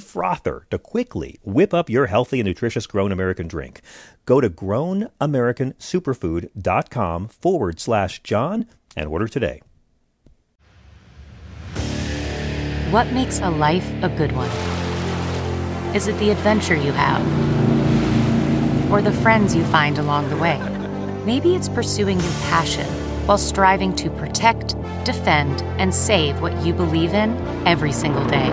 frother to quickly whip up your healthy and nutritious Grown American drink. Go to grownamericansuperfood.com forward slash John and order today. What makes a life a good one? Is it the adventure you have? Or the friends you find along the way? Maybe it's pursuing your passion while striving to protect, defend, and save what you believe in every single day.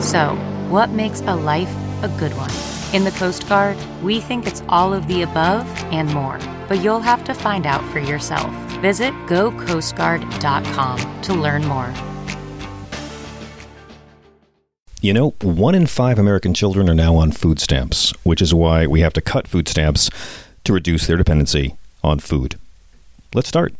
So, what makes a life a good one? In the Coast Guard, we think it's all of the above and more, but you'll have to find out for yourself. Visit gocoastguard.com to learn more. You know, one in five American children are now on food stamps, which is why we have to cut food stamps to reduce their dependency on food. Let's start.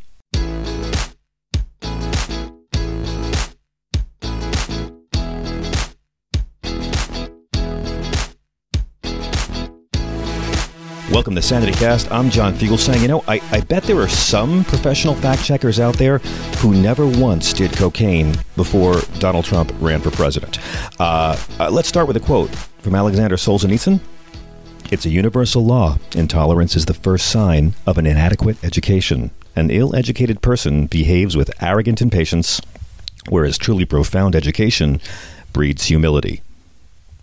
Welcome to Sanity Cast. I'm John Fugelsang. You know, I, I bet there are some professional fact checkers out there who never once did cocaine before Donald Trump ran for president. Uh, uh, let's start with a quote from Alexander Solzhenitsyn. It's a universal law. Intolerance is the first sign of an inadequate education. An ill educated person behaves with arrogant impatience, whereas truly profound education breeds humility.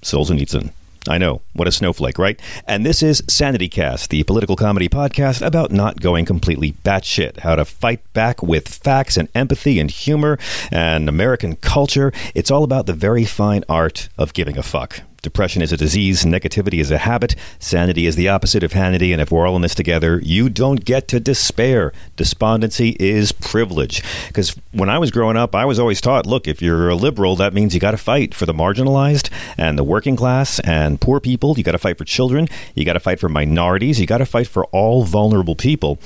Solzhenitsyn. I know. What a snowflake, right? And this is Sanity Cast, the political comedy podcast about not going completely batshit, how to fight back with facts and empathy and humor and American culture. It's all about the very fine art of giving a fuck. Depression is a disease, negativity is a habit, sanity is the opposite of Hannity, and if we're all in this together, you don't get to despair. Despondency is privilege. Because when I was growing up, I was always taught look, if you're a liberal, that means you got to fight for the marginalized and the working class and poor people. You got to fight for children. You got to fight for minorities. You got to fight for all vulnerable people.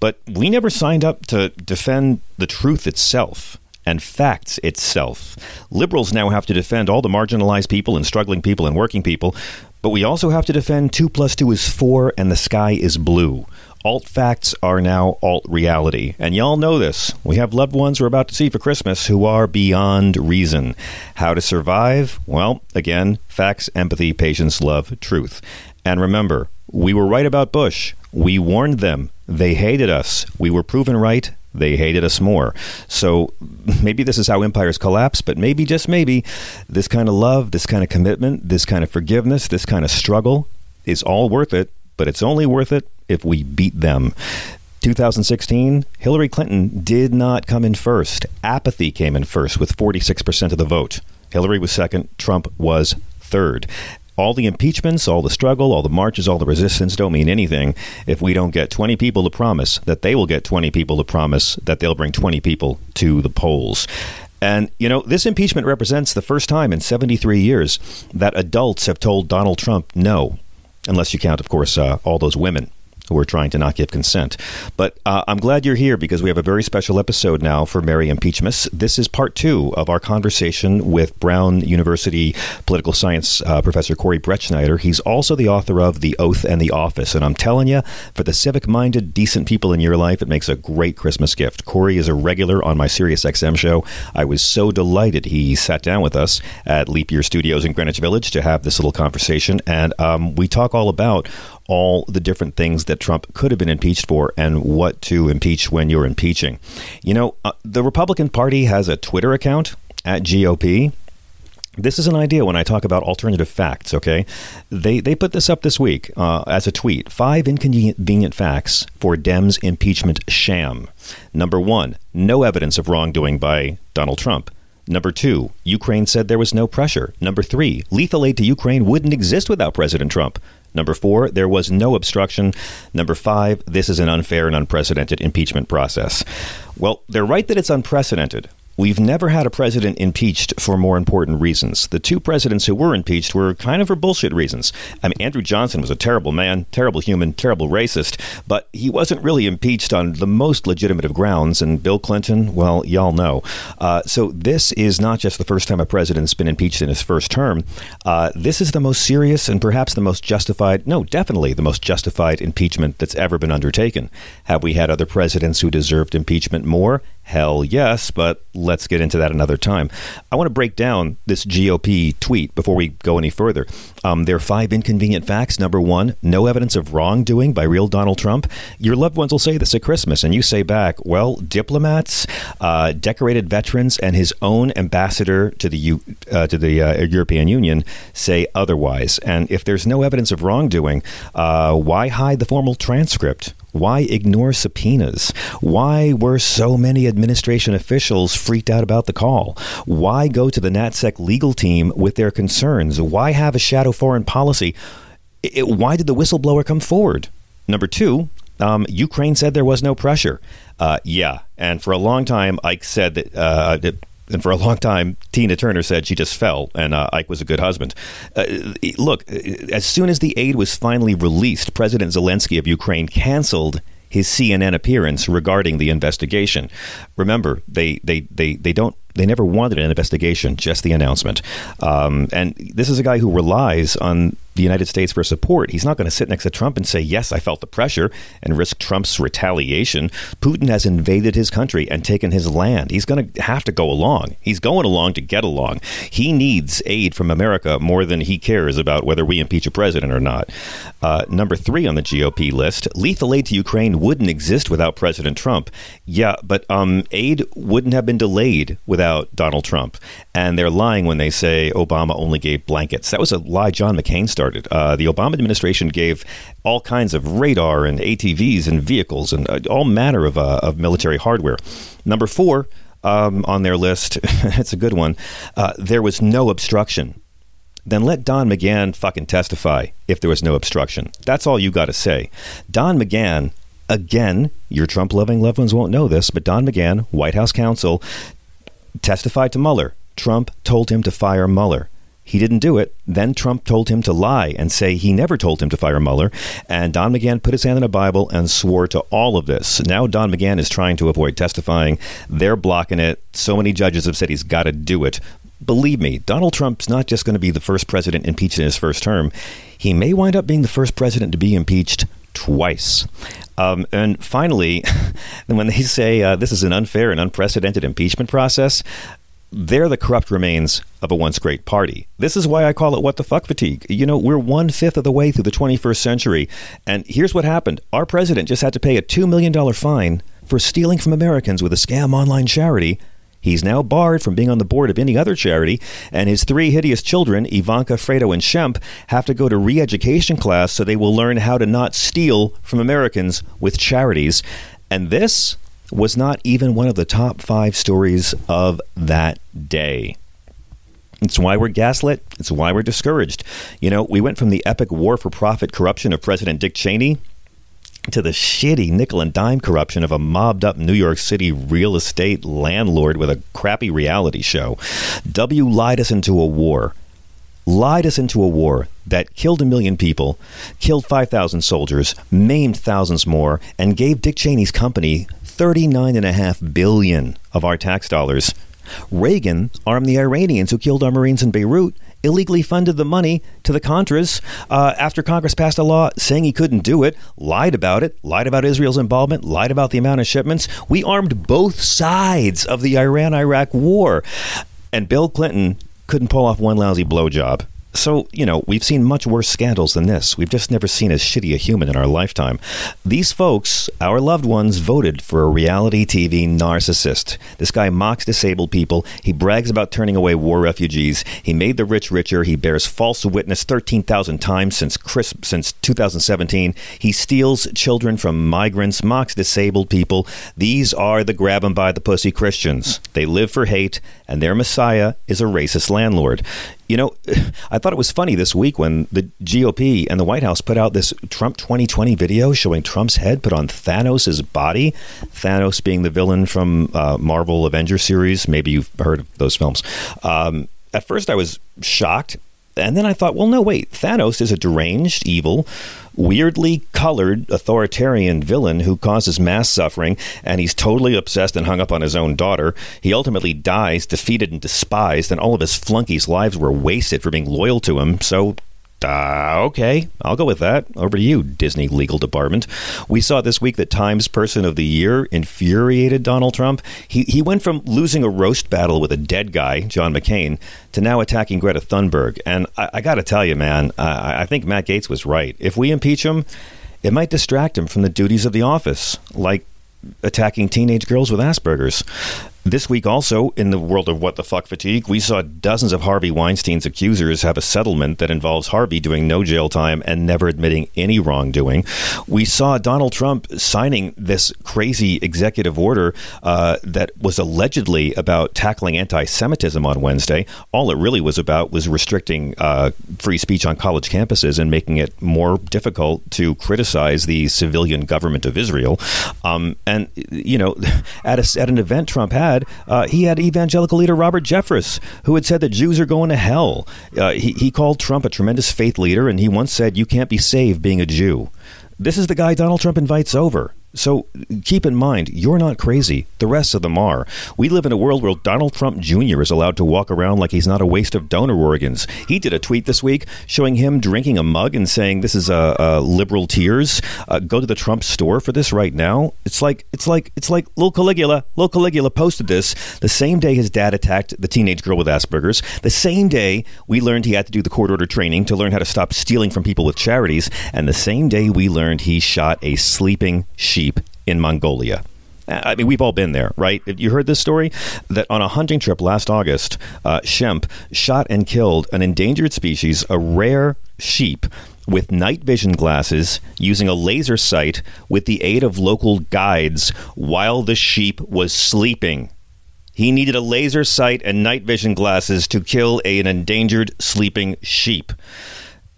But we never signed up to defend the truth itself and facts itself. Liberals now have to defend all the marginalized people and struggling people and working people, but we also have to defend 2 plus 2 is 4 and the sky is blue. Alt facts are now alt reality. And y'all know this. We have loved ones we're about to see for Christmas who are beyond reason. How to survive? Well, again, facts, empathy, patience, love, truth. And remember, we were right about Bush. We warned them. They hated us. We were proven right they hated us more. So maybe this is how empires collapse, but maybe, just maybe, this kind of love, this kind of commitment, this kind of forgiveness, this kind of struggle is all worth it, but it's only worth it if we beat them. 2016, Hillary Clinton did not come in first. Apathy came in first with 46% of the vote. Hillary was second, Trump was third all the impeachments, all the struggle, all the marches, all the resistance don't mean anything if we don't get 20 people to promise that they will get 20 people to promise that they'll bring 20 people to the polls. And, you know, this impeachment represents the first time in 73 years that adults have told Donald Trump no, unless you count, of course, uh, all those women who are trying to not give consent. But uh, I'm glad you're here because we have a very special episode now for Merry Impeachmas. This is part two of our conversation with Brown University political science uh, professor Corey Brettschneider. He's also the author of The Oath and the Office. And I'm telling you, for the civic minded, decent people in your life, it makes a great Christmas gift. Corey is a regular on my Sirius XM show. I was so delighted he sat down with us at Leap Year Studios in Greenwich Village to have this little conversation. And um, we talk all about all the different things that Trump could have been impeached for and what to impeach when you're impeaching. You know, uh, the Republican Party has a Twitter account at GOP. This is an idea when I talk about alternative facts, okay? They, they put this up this week uh, as a tweet. Five inconvenient facts for Dems impeachment sham. Number one, no evidence of wrongdoing by Donald Trump. Number two, Ukraine said there was no pressure. Number three, lethal aid to Ukraine wouldn't exist without President Trump. Number four, there was no obstruction. Number five, this is an unfair and unprecedented impeachment process. Well, they're right that it's unprecedented. We've never had a president impeached for more important reasons. The two presidents who were impeached were kind of for bullshit reasons. I mean, Andrew Johnson was a terrible man, terrible human, terrible racist, but he wasn't really impeached on the most legitimate of grounds. And Bill Clinton, well, y'all know. Uh, so this is not just the first time a president's been impeached in his first term. Uh, this is the most serious and perhaps the most justified, no, definitely the most justified impeachment that's ever been undertaken. Have we had other presidents who deserved impeachment more? Hell yes, but let's get into that another time. I want to break down this GOP tweet before we go any further. Um, there are five inconvenient facts. Number one, no evidence of wrongdoing by real Donald Trump. Your loved ones will say this at Christmas, and you say back, well, diplomats, uh, decorated veterans, and his own ambassador to the U- uh, to the uh, European Union say otherwise. And if there's no evidence of wrongdoing, uh, why hide the formal transcript? Why ignore subpoenas? Why were so many administration officials freaked out about the call? Why go to the NatSec legal team with their concerns? Why have a shadow foreign policy? It, why did the whistleblower come forward? Number two, um, Ukraine said there was no pressure. Uh, yeah, and for a long time, Ike said that. Uh, that and for a long time, Tina Turner said she just fell, and uh, Ike was a good husband. Uh, look, as soon as the aid was finally released, President Zelensky of Ukraine canceled his CNN appearance regarding the investigation. Remember, they, they, they, they don't they never wanted an investigation, just the announcement. Um, and this is a guy who relies on the United States for support. He's not going to sit next to Trump and say, Yes, I felt the pressure and risk Trump's retaliation. Putin has invaded his country and taken his land. He's going to have to go along. He's going along to get along. He needs aid from America more than he cares about whether we impeach a president or not. Uh, number three on the GOP list lethal aid to Ukraine wouldn't exist without President Trump. Yeah, but um, aid wouldn't have been delayed without Donald Trump. And they're lying when they say Obama only gave blankets. That was a lie John McCain started. Uh, the Obama administration gave all kinds of radar and ATVs and vehicles and uh, all manner of, uh, of military hardware. Number four um, on their list, it's a good one, uh, there was no obstruction then let Don McGahn fucking testify if there was no obstruction. That's all you got to say. Don McGahn, again, your Trump loving loved ones won't know this, but Don McGahn, White House counsel, testified to Mueller. Trump told him to fire Mueller. He didn't do it. Then Trump told him to lie and say he never told him to fire Mueller. And Don McGahn put his hand in a Bible and swore to all of this. Now Don McGahn is trying to avoid testifying. They're blocking it. So many judges have said he's got to do it. Believe me, Donald Trump's not just going to be the first president impeached in his first term. He may wind up being the first president to be impeached twice. Um, and finally, when they say uh, this is an unfair and unprecedented impeachment process, they're the corrupt remains of a once great party. This is why I call it what the fuck fatigue. You know, we're one fifth of the way through the 21st century. And here's what happened our president just had to pay a $2 million fine for stealing from Americans with a scam online charity He's now barred from being on the board of any other charity, and his three hideous children, Ivanka, Fredo, and Shemp, have to go to re education class so they will learn how to not steal from Americans with charities. And this was not even one of the top five stories of that day. It's why we're gaslit. It's why we're discouraged. You know, we went from the epic war for profit corruption of President Dick Cheney to the shitty nickel and dime corruption of a mobbed up New York City real estate landlord with a crappy reality show. W lied us into a war. Lied us into a war that killed a million people, killed 5,000 soldiers, maimed thousands more, and gave Dick Cheney's company 39.5 billion of our tax dollars. Reagan armed the Iranians who killed our Marines in Beirut illegally funded the money to the Contras uh, after Congress passed a law saying he couldn't do it, lied about it, lied about Israel's involvement, lied about the amount of shipments. We armed both sides of the Iran Iraq war. And Bill Clinton couldn't pull off one lousy blowjob. So, you know, we've seen much worse scandals than this. We've just never seen as shitty a human in our lifetime. These folks, our loved ones, voted for a reality TV narcissist. This guy mocks disabled people. He brags about turning away war refugees. He made the rich richer. He bears false witness 13,000 times since Chris, since 2017. He steals children from migrants, mocks disabled people. These are the grab 'em by the pussy Christians. They live for hate, and their messiah is a racist landlord. You know, I thought it was funny this week when the GOP and the White House put out this Trump 2020 video showing Trump's head put on Thanos' body. Thanos being the villain from uh, Marvel Avenger series. Maybe you've heard of those films. Um, at first, I was shocked. And then I thought, well, no, wait. Thanos is a deranged, evil, weirdly colored authoritarian villain who causes mass suffering, and he's totally obsessed and hung up on his own daughter. He ultimately dies, defeated and despised, and all of his flunkies' lives were wasted for being loyal to him. So uh, okay, I'll go with that. Over to you, Disney legal department. We saw this week that Times Person of the Year infuriated Donald Trump. He, he went from losing a roast battle with a dead guy, John McCain, to now attacking Greta Thunberg. And I, I got to tell you, man, I, I think Matt Gaetz was right. If we impeach him, it might distract him from the duties of the office, like attacking teenage girls with Asperger's. This week, also, in the world of what the fuck fatigue, we saw dozens of Harvey Weinstein's accusers have a settlement that involves Harvey doing no jail time and never admitting any wrongdoing. We saw Donald Trump signing this crazy executive order uh, that was allegedly about tackling anti Semitism on Wednesday. All it really was about was restricting uh, free speech on college campuses and making it more difficult to criticize the civilian government of Israel. Um, and, you know, at, a, at an event Trump had, uh, he had evangelical leader Robert Jeffress, who had said that Jews are going to hell. Uh, he, he called Trump a tremendous faith leader, and he once said, You can't be saved being a Jew. This is the guy Donald Trump invites over. So keep in mind, you're not crazy. The rest of them are. We live in a world where Donald Trump Jr. is allowed to walk around like he's not a waste of donor organs. He did a tweet this week showing him drinking a mug and saying, "This is a, a liberal tears. Uh, go to the Trump store for this right now." It's like it's like it's like Lil Caligula. Lil Caligula posted this the same day his dad attacked the teenage girl with Asperger's. The same day we learned he had to do the court order training to learn how to stop stealing from people with charities, and the same day we learned he shot a sleeping sheep in Mongolia. I mean, we've all been there, right? You heard this story? That on a hunting trip last August, uh, Shemp shot and killed an endangered species, a rare sheep, with night vision glasses using a laser sight with the aid of local guides while the sheep was sleeping. He needed a laser sight and night vision glasses to kill an endangered sleeping sheep.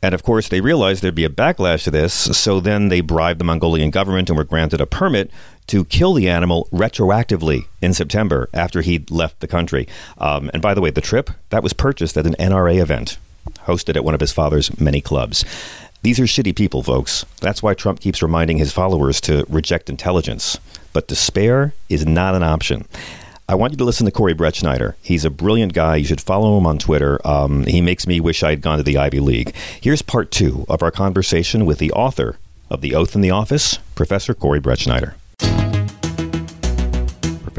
And of course, they realized there'd be a backlash to this, so then they bribed the Mongolian government and were granted a permit to kill the animal retroactively in September after he'd left the country. Um, and by the way, the trip that was purchased at an NRA event hosted at one of his father's many clubs. These are shitty people, folks. That's why Trump keeps reminding his followers to reject intelligence. But despair is not an option. I want you to listen to Corey Brettschneider. He's a brilliant guy. You should follow him on Twitter. Um, he makes me wish I'd gone to the Ivy League. Here's part two of our conversation with the author of The Oath and the Office, Professor Corey Brettschneider.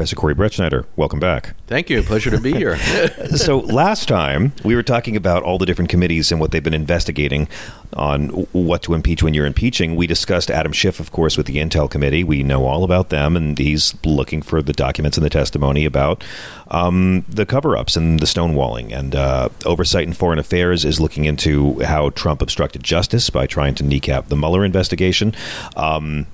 Professor Corey Brettschneider, welcome back. Thank you. Pleasure to be here. so, last time we were talking about all the different committees and what they've been investigating on what to impeach when you're impeaching. We discussed Adam Schiff, of course, with the Intel Committee. We know all about them, and he's looking for the documents and the testimony about um, the cover ups and the stonewalling. And uh, Oversight and Foreign Affairs is looking into how Trump obstructed justice by trying to kneecap the Mueller investigation. Um,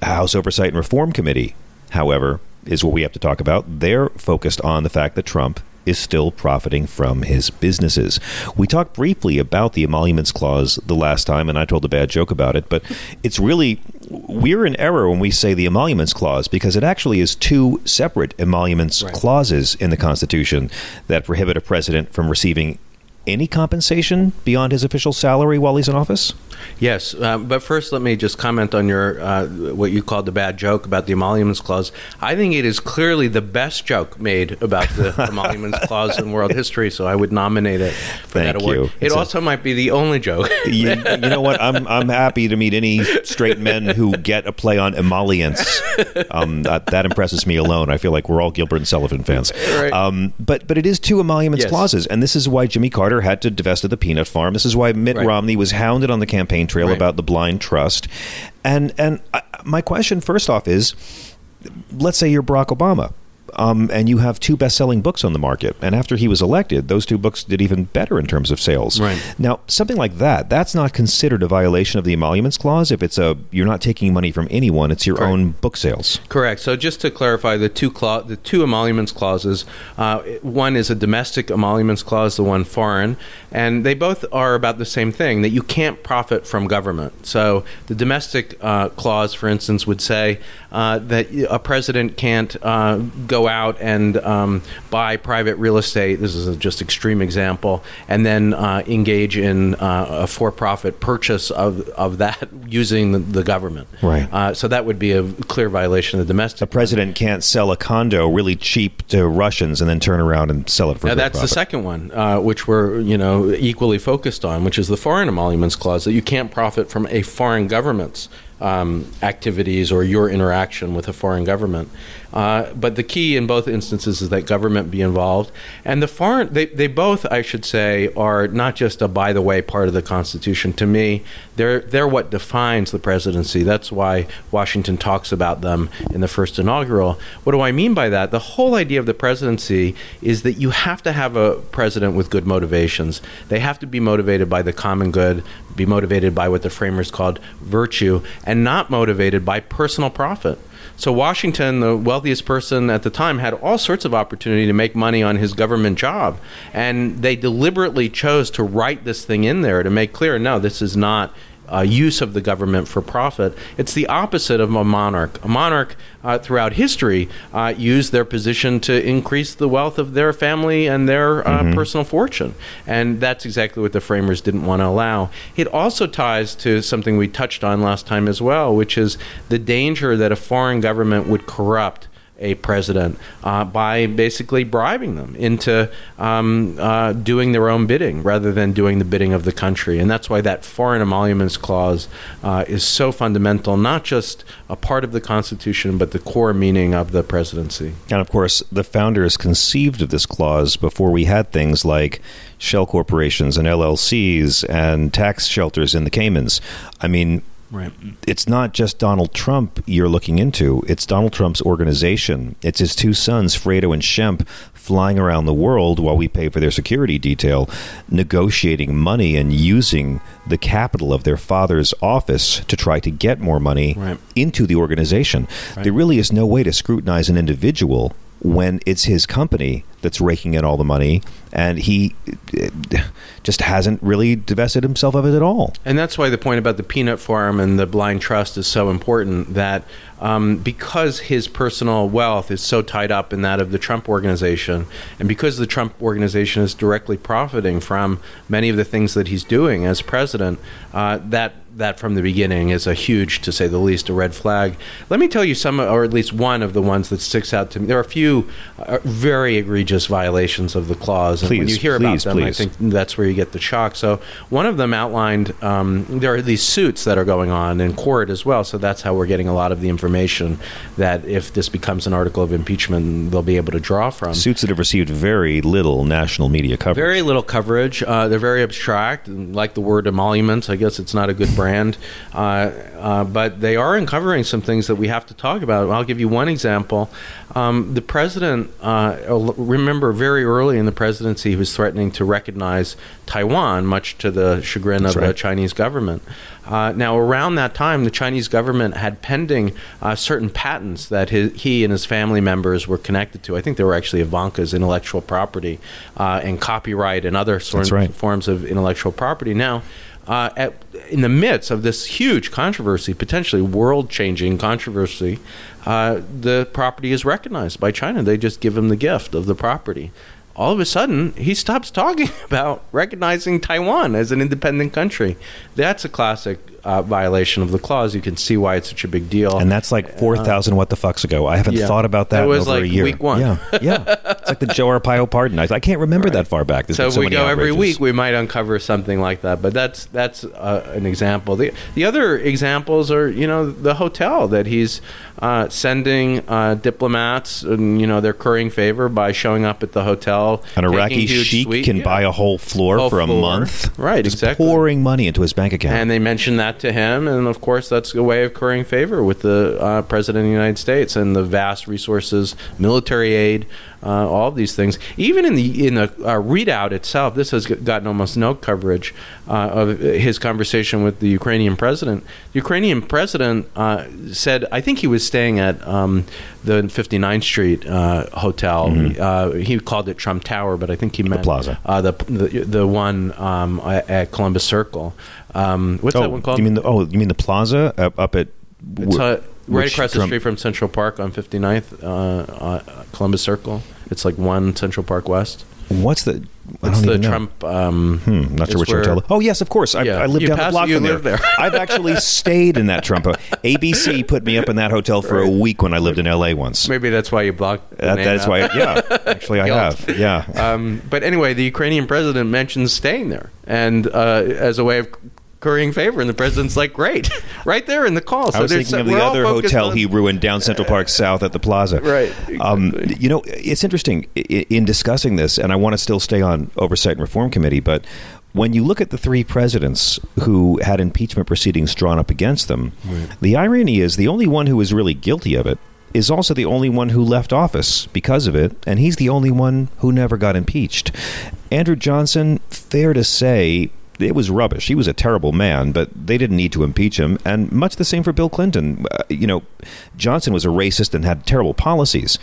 House Oversight and Reform Committee, however, is what we have to talk about. They're focused on the fact that Trump is still profiting from his businesses. We talked briefly about the emoluments clause the last time, and I told a bad joke about it, but it's really, we're in error when we say the emoluments clause because it actually is two separate emoluments right. clauses in the Constitution that prohibit a president from receiving any compensation beyond his official salary while he's in office? Yes, um, but first let me just comment on your uh, what you called the bad joke about the emoluments clause. I think it is clearly the best joke made about the emoluments clause in world history, so I would nominate it for Thank that award. You. It it's also a, might be the only joke. you, you, know what? I'm I'm happy to meet any straight men who get a play on emoluments. Um, that, that, impresses me alone. I feel like we're all Gilbert and Sullivan fans. Right. Um, but but it is two emoluments yes. clauses, and this is why Jimmy Carter Carter had to divest of the peanut farm. This is why Mitt Right. Romney was hounded on the campaign trail Right. about the blind trust. And and I, my question first off is, let's say you're Barack Obama. Um, and you have two best-selling books on the market, and after he was elected, those two books did even better in terms of sales. Right. Now, something like that—that's not considered a violation of the emoluments clause. If it's a, you're not taking money from anyone; it's your Correct. own book sales. Correct. So just to clarify, the two cla- the two emoluments clauses, uh, one is a domestic emoluments clause, the one foreign, and they both are about the same thing: that you can't profit from government. So the domestic uh, clause, for instance, would say uh, that a president can't uh, go out and um, buy private real estate. This is a just extreme example, and then uh, engage in uh, a for-profit purchase of of that using the, the government. Right. Uh, so that would be a clear violation of the domestic. A president can't sell a condo really cheap to Russians and then turn around and sell it for. Now, that's the second one, uh, which we're you know equally focused on, which is the foreign emoluments clause that you can't profit from a foreign government's um, activities or your interaction with a foreign government. Uh, but the key in both instances is that government be involved, and the foreign they, they both, I should say, are not just a by the way part of the Constitution. To me, they're they're what defines the presidency. That's why Washington talks about them in the first inaugural. What do I mean by that? The whole idea of the presidency is that you have to have a president with good motivations. They have to be motivated by the common good, be motivated by what the framers called virtue, and not motivated by personal profit. So Washington, the wealthiest person at the time, had all sorts of opportunity to make money on his government job, and they deliberately chose to write this thing in there to make clear, no, this is not uh, use of the government for profit. It's the opposite of a monarch. A monarch, uh, throughout history, uh, used their position to increase the wealth of their family and their uh, personal fortune. And that's exactly what the framers didn't want to allow. It also ties to something we touched on last time as well, which is the danger that a foreign government would corrupt a president uh, by basically bribing them into um, uh, doing their own bidding rather than doing the bidding of the country. And that's why that foreign emoluments clause uh, is so fundamental, not just a part of the Constitution, but the core meaning of the presidency. And of course, the founders conceived of this clause before we had things like shell corporations and LLCs and tax shelters in the Caymans. I mean, Right. it's not just Donald Trump you're looking into. It's Donald Trump's organization. It's his two sons, Fredo and Shemp, flying around the world while we pay for their security detail, negotiating money and using the capital of their father's office to try to get more money Right. into the organization. There really is no way to scrutinize an individual when it's his company that's raking in all the money and he just hasn't really divested himself of it at all. And that's why the point about the peanut farm and the blind trust is so important. That um, because his personal wealth is so tied up in that of the Trump organization, and because the Trump organization is directly profiting from many of the things that he's doing as president, uh, that that from the beginning is a huge, to say the least, a red flag. Let me tell you some, or at least one of the ones that sticks out to me. There are a few uh, very egregious violations of the clause, and when you hear please, about them, please. I think that's where you get the shock. So one of them outlined um, there are these suits that are going on in court as well. So that's how we're getting a lot of the information that if this becomes an article of impeachment, they'll be able to draw from. Suits that have received very little national media coverage. Very little coverage. Uh, they're very abstract, like the word emoluments. I guess it's not a good brand, uh, uh, but they are uncovering some things that we have to talk about. I'll give you one example. Um, the president, uh, remember, very early in the presidency, he was threatening to recognize Taiwan, much to the chagrin That's of the. Chinese government. Uh, now, around that time, the Chinese government had pending uh, certain patents that his, he and his family members were connected to. I think they were actually Ivanka's intellectual property uh, and copyright and other sorts That's right. forms of intellectual property. Now, uh, at, in the midst of this huge controversy, potentially world-changing controversy, uh, the property is recognized by China. They just give him the gift of the property. All of a sudden, he stops talking about recognizing Taiwan as an independent country. That's a classic uh, violation of the clause. You can see why it's such a big deal. and that's like 4,000 what the fucks ago. I haven't Uh, yeah. thought about that in was over like a year. week one. Yeah, yeah. It's like the Joe Arpaio pardon. I, I can't remember that far back. There's so if so we go every week, we might uncover something like that. But that's that's uh, an example. The the other examples are you know the hotel that he's uh, sending uh, diplomats and you know they're currying favor by showing up at the hotel. An Iraqi sheik suite. can Yeah. buy a whole floor Whole for a floor. month. Right, exactly. pouring money into his bank account. And they mentioned that to him, and of course, that's a way of currying favor with the uh, president of the United States and the vast resources, military aid, uh, all of these things. Even in the in the uh, readout itself, this has gotten almost no coverage uh, of his conversation with the Ukrainian president. The Ukrainian president uh, said, I think he was staying at um, the 59th Street uh, hotel. Uh, he called it Trump Tower, but I think he meant plaza. uh, the, the the one um, at Columbus Circle. Um, what's oh, that one called? you mean the, oh, you mean the plaza up, up at it's uh, right across the street from Central Park on 59th, uh, uh, Columbus Circle. It's like one Central Park West. What's the? I It's the. Trump. Um, Hmm, not sure which where- hotel. Oh yes, of course. I, Yeah, I down the block you from there. live there. I've actually stayed in that Trump. ABC put me up in that hotel for a week when I lived in LA once. Maybe that's why you blocked. the That, that's why. Yeah, actually, I have. Yeah. Um, but anyway, the Ukrainian president mentions staying there, and uh, as a way of currying favor, and the president's like, "Great, right there in the call." I was there's- thinking of the other hotel on- he ruined down Central Park South at the Plaza. Right, Um, you know, it's interesting in discussing this, and I want to still stay on Oversight and Reform Committee, but when you look at the three presidents who had impeachment proceedings drawn up against them, the irony is the only one who was really guilty of it is also the only one who left office because of it, and he's the only one who never got impeached. Andrew Johnson, fair to say, it was rubbish. He was a terrible man, but they didn't need to impeach him. And much the same for Bill Clinton. Uh, you know, Johnson was a racist and had terrible policies,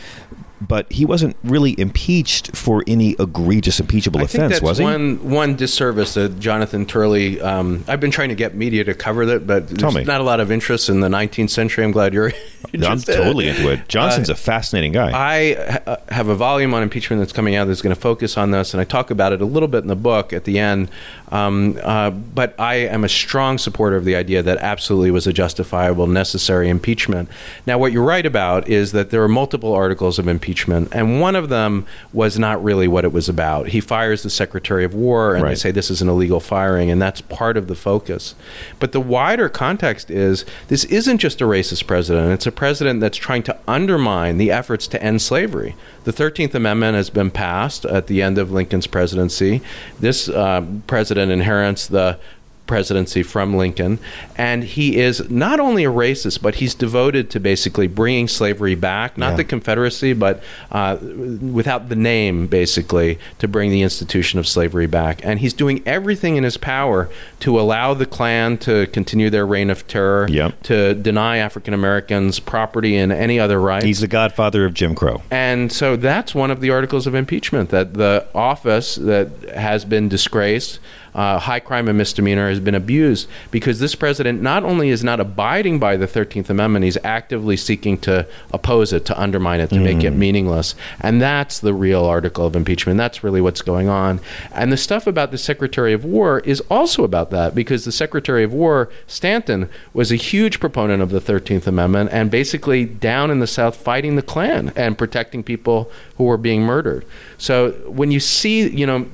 but he wasn't really impeached for any egregious impeachable I offense, was he? one one disservice that Jonathan Turley. Um, I've been trying to get media to cover that, but Tell there's me. not a lot of interest in the 19th century. I'm glad you're. I'm totally into it. Johnson's Uh, a fascinating guy. I ha- have a volume on impeachment that's coming out that's going to focus on this, and I talk about it a little bit in the book at the end. Um, uh, but I am a strong supporter of the idea that absolutely was a justifiable, necessary impeachment. Now, what you're right about is that there are multiple articles of impeachment, and one of them was not really what it was about. He fires the Secretary of War, and they say this is an illegal firing, and that's part of the focus. But the wider context is this isn't just a racist president, it's a president that's trying to undermine the efforts to end slavery. The 13th Amendment has been passed at the end of Lincoln's presidency. This uh, president inherits the presidency from Lincoln, and he is not only a racist, but he's devoted to basically bringing slavery back, not Yeah. the Confederacy, but uh, without the name, basically, to bring the institution of slavery back. And he's doing everything in his power to allow the Klan to continue their reign of terror, Yep. to deny African Americans property and any other rights. He's the godfather of Jim Crow. And so that's one of the articles of impeachment that the office that has been disgraced, uh, high crime and misdemeanor, has been abused because this president not only is not abiding by the 13th Amendment, he's actively seeking to oppose it, to undermine it, to make it meaningless. And that's the real article of impeachment. That's really what's going on. And the stuff about the Secretary of War is also about that because the Secretary of War, Stanton, was a huge proponent of the 13th Amendment and basically down in the South fighting the Klan and protecting people who were being murdered. So when you see, you know,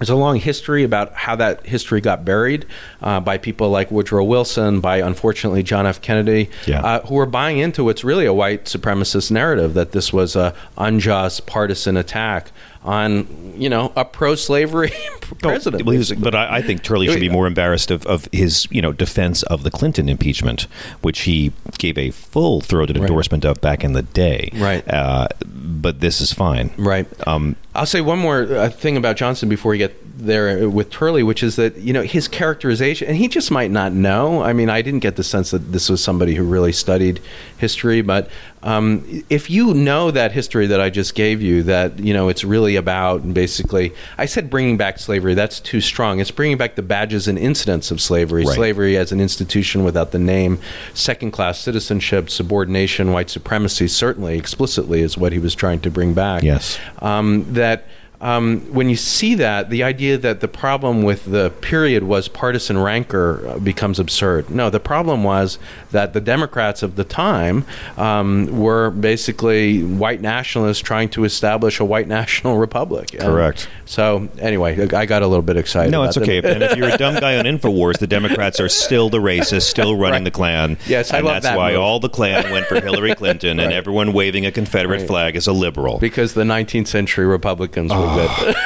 there's a long history about how that history got buried uh, by people like Woodrow Wilson, by unfortunately John F. Kennedy, Yeah. uh, who were buying into what's really a white supremacist narrative that this was a unjust partisan attack on, you know, a pro-slavery president. Well, was- but I, I think Turley should be more embarrassed of, of his, you know, defense of the Clinton impeachment, which he gave a full-throated endorsement of back in the day. Right. Uh, but this is fine. Right. Um, I'll say one more uh, thing about Johnson before we get there with Turley, which is that you know his characterization, and he just might not know. I mean, I didn't get the sense that this was somebody who really studied history, but um, if you know that history that I just gave you, that you know it's really about and basically, I said bringing back slavery. That's too strong. It's bringing back the badges and incidents of slavery. Right. Slavery as an institution without the name, second-class citizenship, subordination, white supremacy. Certainly, explicitly, is what he was trying to bring back Yes. um, that um, when you see that, the idea that the problem with the period was partisan rancor uh, becomes absurd. No, the problem was that the Democrats of the time um, were basically white nationalists trying to establish a white national republic. And Correct. so, anyway, I got a little bit excited. no, about it's okay. and if you're a dumb guy on Infowars, the Democrats are still the racists, still running Right. the Klan. Yes, I and love that's that why move. all the Klan went for Hillary Clinton, and everyone waving a Confederate Right. flag is a liberal. because the 19th century Republicans were good.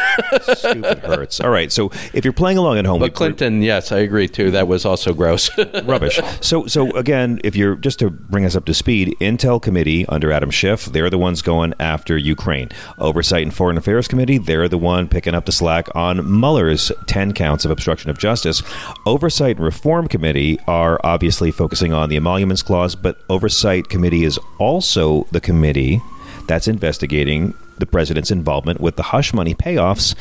Stupid hurts. All right. So if you're playing along at home, But Clinton, yes, I agree too. That was also gross. rubbish. So, so again, if you're just to bring us up to speed, Intel Committee under Adam Schiff, they're the ones going after Ukraine. Oversight and Foreign Affairs Committee, they're the one picking up the slack on Mueller's ten counts of obstruction of justice. Oversight and Reform Committee are obviously focusing on the emoluments clause, but Oversight Committee is also the committee that's investigating the president's involvement with the hush money payoffs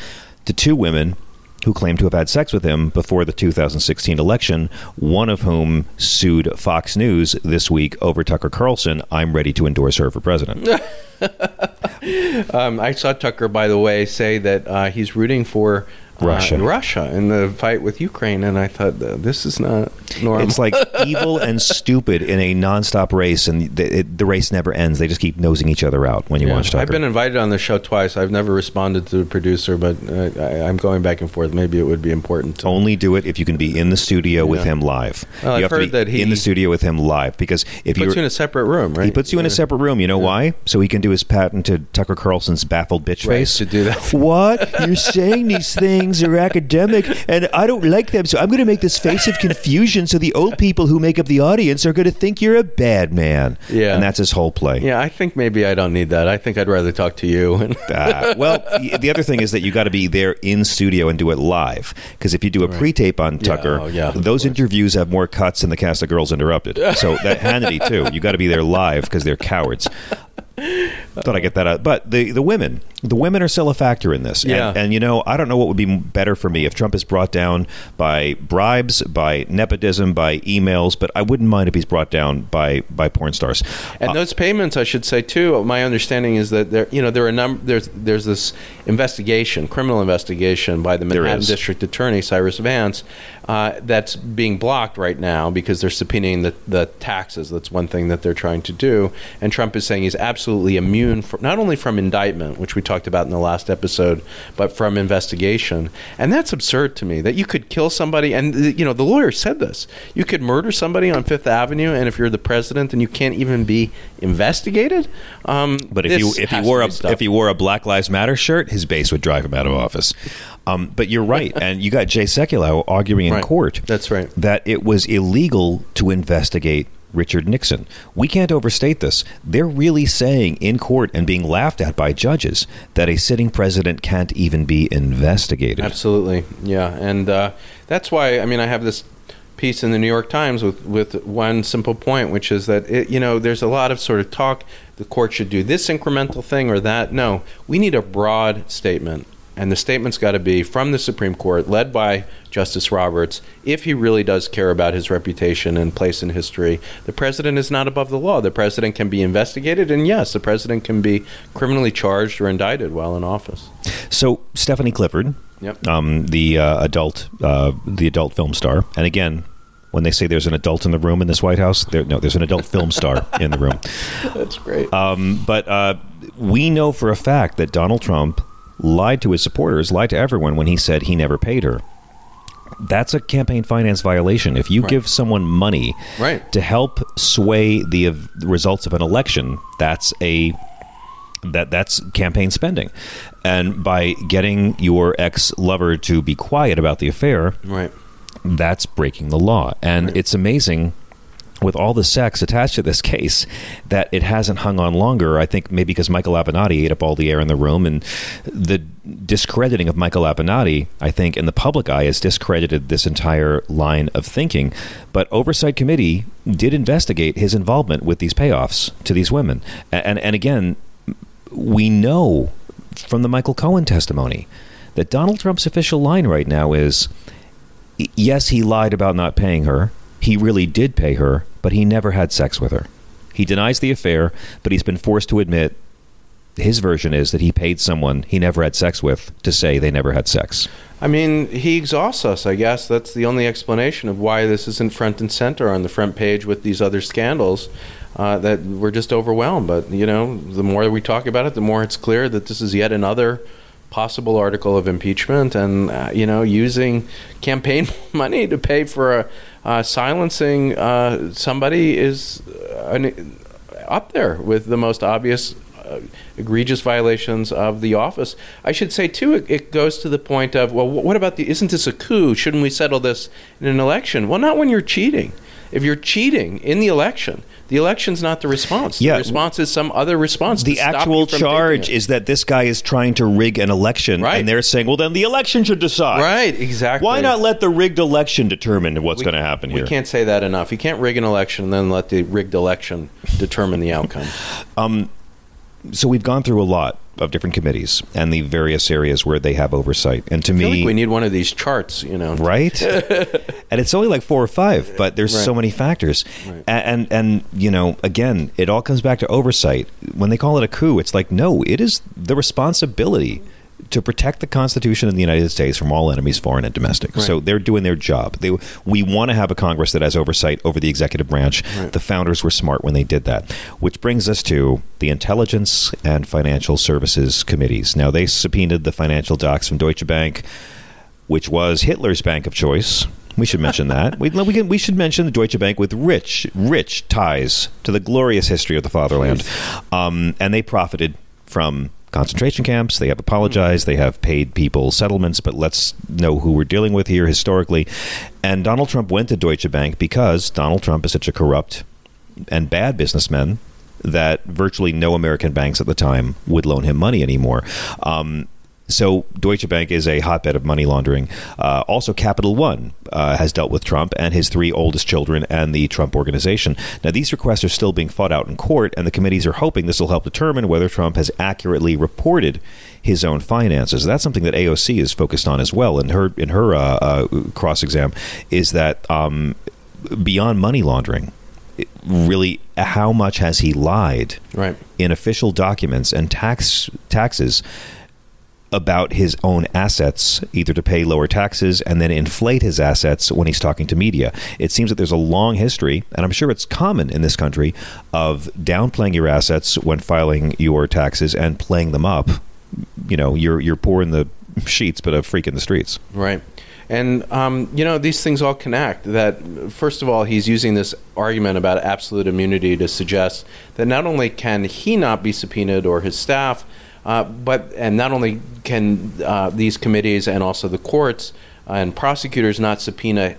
to two women who claimed to have had sex with him before the 2016 election, one of whom sued Fox News this week over Tucker Carlson. I'm ready to endorse her for president. um, I saw Tucker, by the way, say that uh, he's rooting for uh, Russia. Russia in the fight with Ukraine, and I thought uh, this is not normal. It's like evil and stupid in a nonstop race, and the, it, the race never ends. They just keep nosing each other out when you Yeah. watch Tucker. I've been invited on the show twice. I've never responded to the producer, but uh, I, I'm going back and forth. Maybe it would be important. To, Only do it if you can be in the studio with him live. Well, you I've have to heard that he- in the studio with him live because if puts you're you in a separate room, right? He puts you in a separate room. You know why? So he can do his patented Tucker Carlson's baffled bitch Right, face. to do that. What? You're saying these things are academic, and I don't like them, so I'm going to make this face of confusion so the old people who make up the audience are going to think you're a bad man. Yeah. And that's his whole play. Yeah, I think maybe I don't need that. I think I'd rather talk to you. Ah, well, the other thing is that you got to be there in studio and do it live. Because if you do a pre-tape on Tucker, oh, yeah, those interviews have more cuts than the cast of Girls Interrupted. So that Hannity too. You got to be there live because they're cowards. Thought I get that out, but the the women, the women are still a factor in this. Yeah. And, and you know, I don't know what would be better for me if Trump is brought down by bribes, by nepotism, by emails, but I wouldn't mind if he's brought down by by porn stars. And those payments, I should say too. My understanding is that there, you know, there are a number. There's there's this investigation, criminal investigation by the Manhattan. District Attorney Cyrus Vance, uh, that's being blocked right now because they're subpoenaing the the taxes. That's one thing that they're trying to do. And Trump is saying he's absolutely immune from not only from indictment, which we talked about in the last episode, but from investigation. And that's absurd to me that you could kill somebody. And uh, you know, the lawyer said this: you could murder somebody on Fifth Avenue, and if you're the president, then you can't even be investigated. Um, But if you if he wore a stopped. if he wore a Black Lives Matter shirt, his base would drive him out of office. Um, but you're right, and you got Jay Sekulow arguing in Right. court. That's right. That it was illegal to investigate Richard Nixon. We can't overstate this. They're really saying in court and being laughed at by judges that a sitting president can't even be investigated. Absolutely, yeah, and uh, that's why I mean I have this piece in the New York Times with with one simple point, which is that it, you know there's a lot of sort of talk. The court should do this incremental thing or that. No, we need a broad statement, and the statement's got to be from the Supreme Court, led by Justice Roberts. If he really does care about his reputation and place in history, the president is not above the law. The president can be investigated, and yes, the president can be criminally charged or indicted while in office. So Stephanie Clifford, Yep. um, the uh, adult, uh, the adult film star, and again, when they say there's an adult in the room in this White House, there, no, there's an adult film star in the room. That's great. Um, but uh, we know for a fact that Donald Trump lied to his supporters, lied to everyone when he said he never paid her. That's a campaign finance violation. If you Right. give someone money Right. to help sway the uh, results of an election, that's a that that's campaign spending. And by getting your ex-lover to be quiet about the affair, right. that's breaking the law. And it's amazing with all the sex attached to this case that it hasn't hung on longer. I think maybe because Michael Avenatti ate up all the air in the room and the discrediting of Michael Avenatti, I think, in the public eye has discredited this entire line of thinking. But Oversight Committee did investigate his involvement with these payoffs to these women. And, and, again, we know from the Michael Cohen testimony that Donald Trump's official line right now is yes, he lied about not paying her. He really did pay her, but he never had sex with her. He denies the affair, but he's been forced to admit his version is that he paid someone he never had sex with to say they never had sex. I mean, he exhausts us, I guess. That's the only explanation of why this isn't front and center on the front page with these other scandals. Uh, that we're just overwhelmed. But, you know, the more we talk about it, the more it's clear that this is yet another possible article of impeachment and, uh, you know, using campaign money to pay for uh, silencing uh, somebody is uh, an, up there with the most obvious uh, egregious violations of the office. I should say too, it, it goes to the point of well, what about the? Isn't this a coup? Shouldn't we settle this in an election? Well, not when you're cheating. If you're cheating in the election, the election's not the response. Yeah. The response is some other response. The actual charge is that this guy is trying to rig an election, Right. and they're saying, "Well, then the election should decide." right. Exactly. Why not let the rigged election determine what's going to happen here? We can't say that enough. You can't rig an election and then let the rigged election determine the outcome. Um, so we've gone through a lot of different committees and the various areas where they have oversight. And to me, like we need one of these charts, you know. right? and it's only like four or five, but there's so many factors. Right. And, and you know, again, it all comes back to oversight. When they call it a coup, it's like no, it is the responsibility to protect the Constitution of the United States from all enemies, foreign and domestic. So they're doing their job. They, we want to have a Congress that has oversight over the executive branch. Right. The founders were smart when they did that. Which brings us to the Intelligence and Financial Services Committees. Now, they subpoenaed the financial docs from Deutsche Bank, which was Hitler's bank of choice. We should mention that. We, we, can, we should mention the Deutsche Bank with rich, rich ties to the glorious history of the fatherland. Um, and they profited from concentration camps. They have apologized. They have paid people settlements, but let's know who we're dealing with here historically. And Donald Trump went to Deutsche Bank because Donald Trump is such a corrupt and bad businessman that virtually no American banks at the time would loan him money anymore. Um, so Deutsche Bank is a hotbed of money laundering. Uh, also, Capital One uh, has dealt with Trump and his three oldest children and the Trump organization. Now, these requests are still being fought out in court, and the committees are hoping this will help determine whether Trump has accurately reported his own finances. That's something that AOC is focused on as well. In her in her uh, uh, cross exam, is that um, beyond money laundering, really, how much has he lied? Right. in official documents and tax taxes about his own assets, either to pay lower taxes and then inflate his assets when he's talking to media. It seems that there's a long history, and I'm sure it's common in this country, of downplaying your assets when filing your taxes and playing them up. You know, you're you're poor in the sheets, but a freak in the streets. Right. And, um, you know, these things all connect. That, first of all, he's using this argument about absolute immunity to suggest that not only can he not be subpoenaed or his staff, uh, but, and not only can uh, these committees and also the courts and prosecutors not subpoena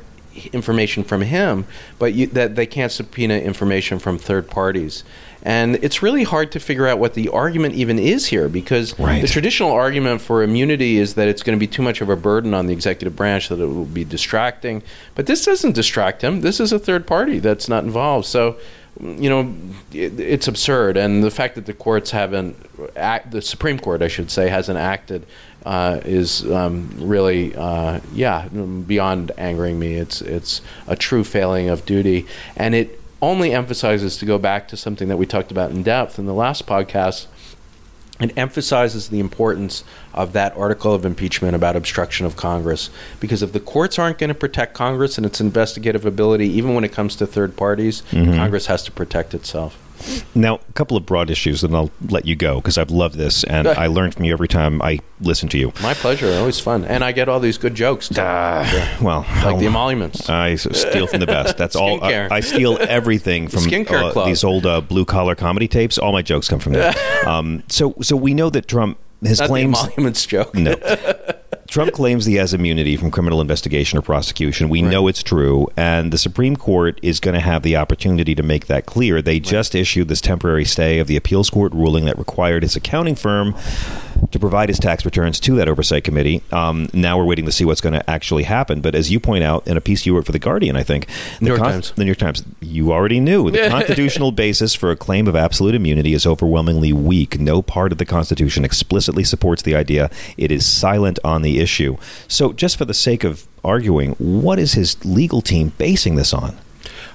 information from him, but you, that they can't subpoena information from third parties. And it's really hard to figure out what the argument even is here because Right. the traditional argument for immunity is that it's going to be too much of a burden on the executive branch, that it will be distracting. But this doesn't distract him. This is a third party that's not involved. So, you know, it, it's absurd. And the fact that the courts haven't, act, the Supreme Court, I should say, hasn't acted. Uh, is um, really, uh, yeah, beyond angering me. It's it's a true failing of duty, and it only emphasizes to go back to something that we talked about in depth in the last podcast it emphasizes the importance of that article of impeachment about obstruction of Congress. Because if the courts aren't going to protect Congress and its investigative ability, even when it comes to third parties, Congress has to protect itself. Now, a couple of broad issues, and I'll let you go because I've loved this, and I learn from you every time I listen to you. My pleasure, always fun. And I get all these good jokes, too. Uh, well, like the I'll- emoluments. I steal from the best. That's all. I, I steal everything from uh, these old uh, blue collar comedy tapes. All my jokes come from there. um, so, so we know that Trump his Not claims. the emoluments joke. No. Trump claims he has immunity from criminal investigation or prosecution. We know it's true, and the Supreme Court is going to have the opportunity to make that clear. They just issued this temporary stay of the appeals court ruling that required his accounting firm to provide his tax returns to that oversight committee. Um, now we're waiting to see what's going to actually happen. But as you point out in a piece you wrote for the Guardian, I think the New York Times. the New York Times, you already knew the constitutional basis for a claim of absolute immunity is overwhelmingly weak. No part of the Constitution explicitly supports the idea. It is silent on the issue. So, just for the sake of arguing, what is his legal team basing this on?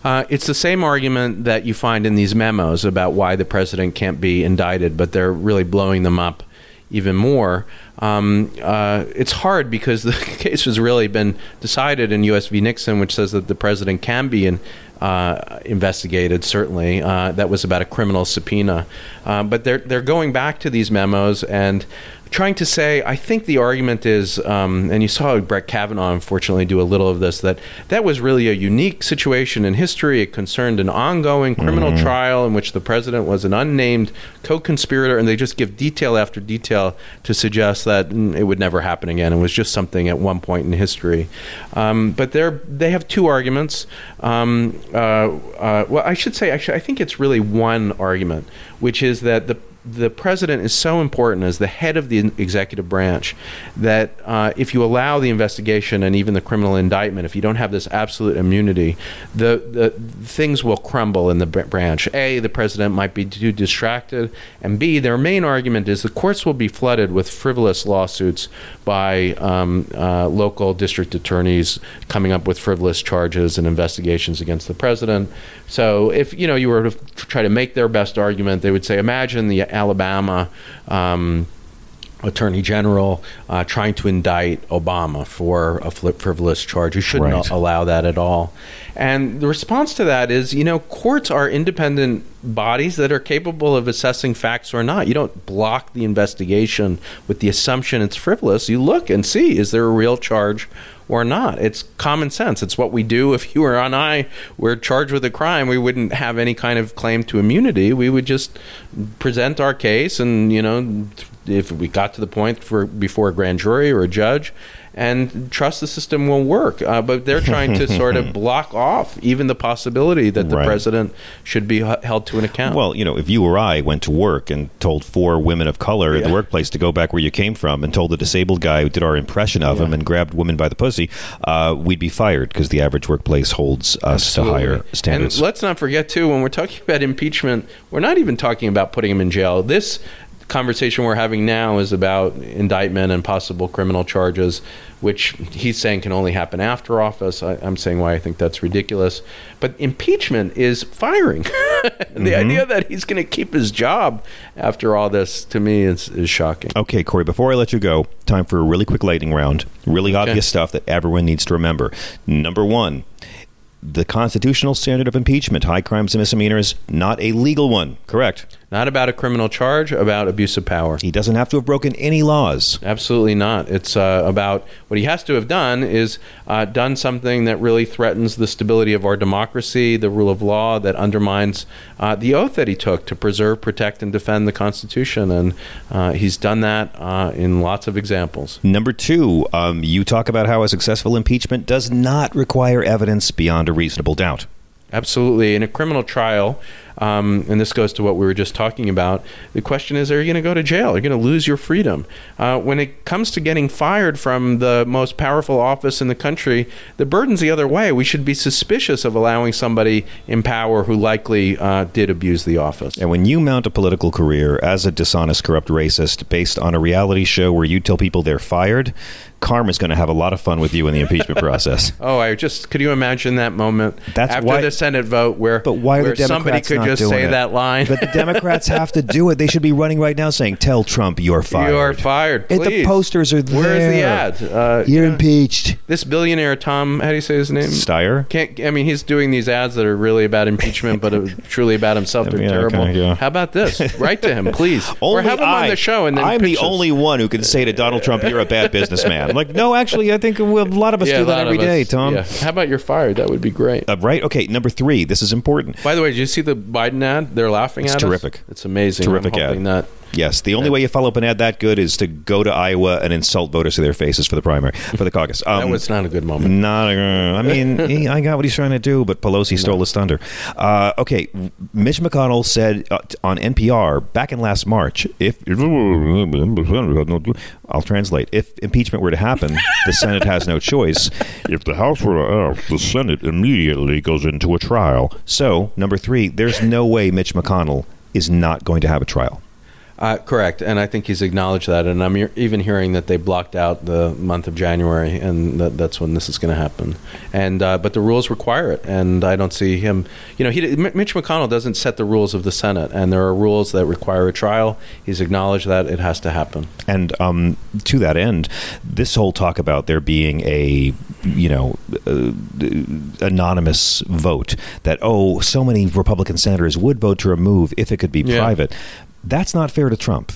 Uh, it's the same argument that you find in these memos about why the president can't be indicted, but they're really blowing them up even more. Um, uh, it's hard because the case has really been decided in U.S. v. Nixon, which says that the president can be in, uh, investigated. Certainly, uh, that was about a criminal subpoena. Uh, but they're they're going back to these memos and trying to say, I think the argument is, um, and you saw Brett Kavanaugh unfortunately do a little of this, that that was really a unique situation in history. It concerned an ongoing criminal mm-hmm. trial in which the president was an unnamed co conspirator, and they just give detail after detail to suggest that mm, it would never happen again. It was just something at one point in history. Um, but they're, they have two arguments. Um, uh, uh, well, I should say, actually, I think it's really one argument, which is that the the president is so important as the head of the executive branch that uh, if you allow the investigation and even the criminal indictment, if you don't have this absolute immunity, the, the things will crumble in the branch. A, the president might be too distracted, and B, their main argument is the courts will be flooded with frivolous lawsuits by um, uh, local district attorneys coming up with frivolous charges and investigations against the president. So if you know you were to try to make their best argument, they would say, imagine the Alabama. Um, attorney general uh, trying to indict Obama for a frivolous charge. You shouldn't right. allow that at all. And the response to that is, you know, courts are independent bodies that are capable of assessing facts or not. You don't block the investigation with the assumption it's frivolous. You look and see is there a real charge or not. It's common sense. It's what we do. If you or I were charged with a crime, we wouldn't have any kind of claim to immunity. We would just present our case, and you know, if we got to the point for before a grand jury or a judge, and trust the system will work. Uh, but they're trying to sort of block off even the possibility that the right. president should be h- held to an account. Well, you know, if you or I went to work and told four women of color yeah. in the workplace to go back where you came from and told the disabled guy who did our impression of yeah. him and grabbed women by the pussy, uh, we'd be fired because the average workplace holds us Absolutely. to higher standards. And let's not forget, too, when we're talking about impeachment, we're not even talking about putting him in jail. This conversation we're having now is about indictment and possible criminal charges, which he's saying can only happen after office. I, am saying why I think that's ridiculous. But impeachment is firing. mm-hmm. The idea that he's going to keep his job after all this, to me, is, is shocking. Okay, Corey, before I let you go, time for a really quick lightning round. Really okay. obvious stuff that everyone needs to remember. Number one, the constitutional standard of impeachment, high crimes and misdemeanors, not a legal one. Correct. Not about a criminal charge, about abuse of power. He doesn't have to have broken any laws. Absolutely not. It's uh, about what he has to have done is uh, done something that really threatens the stability of our democracy, the rule of law, that undermines uh, the oath that he took to preserve, protect, and defend the Constitution. And uh, he's done that uh, in lots of examples. Number two, um, you talk about how a successful impeachment does not require evidence beyond a reasonable doubt. Absolutely. In a criminal trial, um, and this goes to what we were just talking about. The question is, are you going to go to jail? Are you going to lose your freedom? Uh, when it comes to getting fired from the most powerful office in the country, the burden's the other way. We should be suspicious of allowing somebody in power who likely uh, did abuse the office. And when you mount a political career as a dishonest, corrupt racist based on a reality show where you tell people they're fired, Karma's going to have a lot of fun with you in the impeachment process. Oh, I just could you imagine that moment That's after why, the Senate vote where but why where somebody could just say it? that line? But the Democrats have to do it. They should be running right now saying, "Tell Trump you're fired. You're fired." Please. the posters are there. Where's the ad? Uh, you're impeached. This billionaire Tom, how do you say his name? Steyer. Can't. I mean, he's doing these ads that are really about impeachment, but truly about himself. They're yeah, terrible. Okay, yeah. How about this? Write to him, please. only or have him I, on the show. And then I'm the only one who can say to Donald Trump, "You're a bad businessman." Like, no, actually, I think a lot of us yeah, do that every day, Tom. Yeah. How about you're fired? That would be great. Uh, right? Okay. Number three. This is important. By the way, did you see the Biden ad? They're laughing it's at terrific. Us? It's amazing. Terrific ad. That Yes, the only way you follow up an ad that good is to go to Iowa and insult voters to their faces for the primary, for the caucus. Um, that was not a good moment. Not. A, I mean, he, I got what he's trying to do, but Pelosi stole his thunder. Uh, okay, Mitch McConnell said uh, on NPR back in last March, if I'll translate, if impeachment were to happen, the Senate has no choice. If the House were to act, the Senate immediately goes into a trial. So, number three, there's no way Mitch McConnell is not going to have a trial. Uh, correct, and I think he's acknowledged that. And I'm even hearing that they blocked out the month of January, and that, that's when this is going to happen. And uh, but the rules require it, and I don't see him. You know, he, M- Mitch McConnell doesn't set the rules of the Senate, and there are rules that require a trial. He's acknowledged that it has to happen. And um, to that end, this whole talk about there being a you know uh, anonymous vote that oh so many Republican senators would vote to remove if it could be Yeah. private. That's not fair to Trump.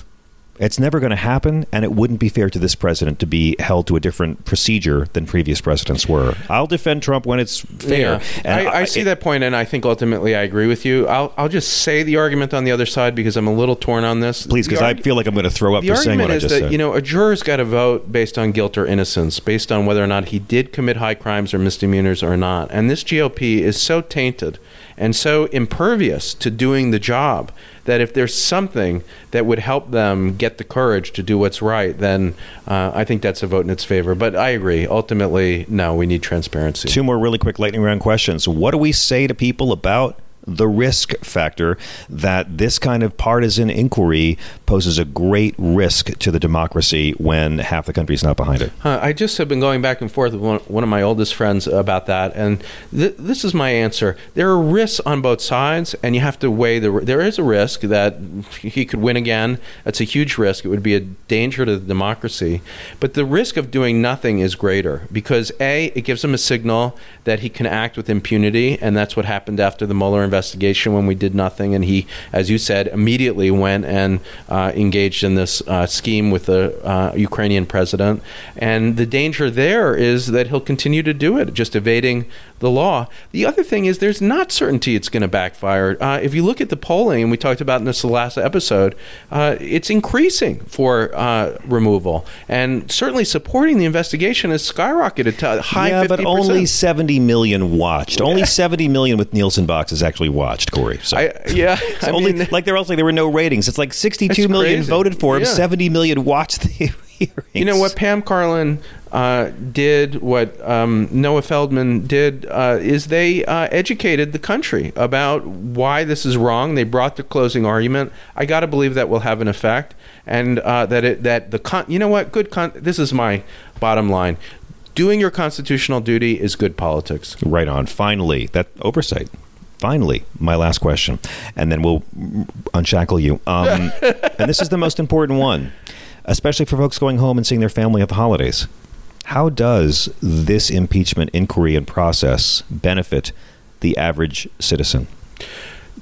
It's never going to happen, and it wouldn't be fair to this president to be held to a different procedure than previous presidents were. I'll defend Trump when it's fair. Yeah. And I, I see that point, and I think ultimately I agree with you. I'll, I'll just say the argument on the other side because I'm a little torn on this. Please, because The I feel like I'm going to throw up the for saying what I is just that said. you know a juror's got to vote based on guilt or innocence, based on whether or not he did commit high crimes or misdemeanors or not. And this GOP is so tainted and so impervious to doing the job that if there's something that would help them get the courage to do what's right, then uh, I think that's a vote in its favor. But I agree. Ultimately, no, we need transparency. Two more really quick lightning round questions. What do we say to people about the risk factor that this kind of partisan inquiry poses a great risk to the democracy when half the country is not behind it? I just have been going back and forth with one, one of my oldest friends about that, and th- this is my answer. There are risks on both sides, and you have to weigh the. There is a risk that he could win again. That's a huge risk. It would be a danger to the democracy, but the risk of doing nothing is greater because a it gives him a signal that he can act with impunity, and that's what happened after the Mueller investigation when we did nothing, and he, as you said, immediately went and uh, engaged in this uh, scheme with the uh, Ukrainian president. And the danger there is that he'll continue to do it, just evading the law. The other thing is there's not certainty it's going to backfire. Uh, if you look at the polling, and we talked about in this last episode, uh, it's increasing for uh, removal, and certainly supporting the investigation has skyrocketed to high yeah, 50%. but only 70 million watched. Only 70 million with Nielsen boxes actually watched, Corey. So. I, yeah, It's I only mean, like there also there were no ratings. It's like sixty-two million crazy. voted for him, Yeah. seventy million watched the hearings. You know what Pam Karlan uh, did, what um, Noah Feldman did, uh, is they uh, educated the country about why this is wrong. They brought the closing argument. I got to believe that will have an effect, and uh, that it that the con- you know what good con- this is my bottom line. Doing your constitutional duty is good politics. Right on. Finally, that oversight. Finally, my last question, and then we'll unshackle you. Um, and this is the most important one, especially for folks going home and seeing their family at the holidays. How does this impeachment inquiry and process benefit the average citizen?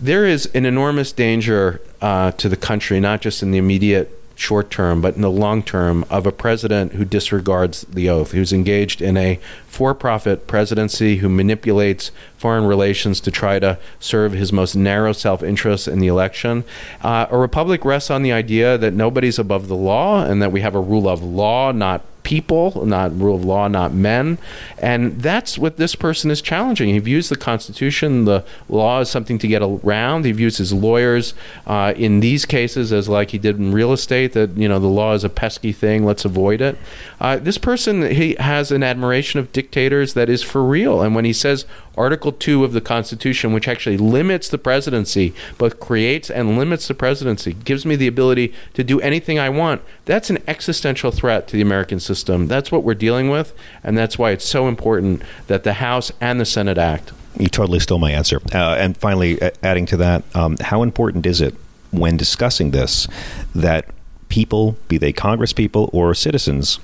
there is an enormous danger uh, to the country, not just in the immediate short term, but in the long term, of a president who disregards the oath, who's engaged in a for profit presidency, who manipulates foreign relations to try to serve his most narrow self interest in the election. Uh, a republic rests on the idea that nobody's above the law and that we have a rule of law, not people, not rule of law, not men. And that's what this person is challenging. He views the Constitution, the law, as something to get around. He views his lawyers uh, in these cases as like he did in real estate, that, you know, the law is a pesky thing, let's avoid it. Uh, this person, he has an admiration of dictators that is for real. And when he says Article 2 of the Constitution, which actually limits the presidency, both creates and limits the presidency, gives me the ability to do anything I want, that's an existential threat to the American system. That's what we're dealing with, and that's why it's so important that the House and the Senate act. You totally stole my answer. Uh, and finally, adding to that, um, how important is it when discussing this that people, be they Congress people or citizens,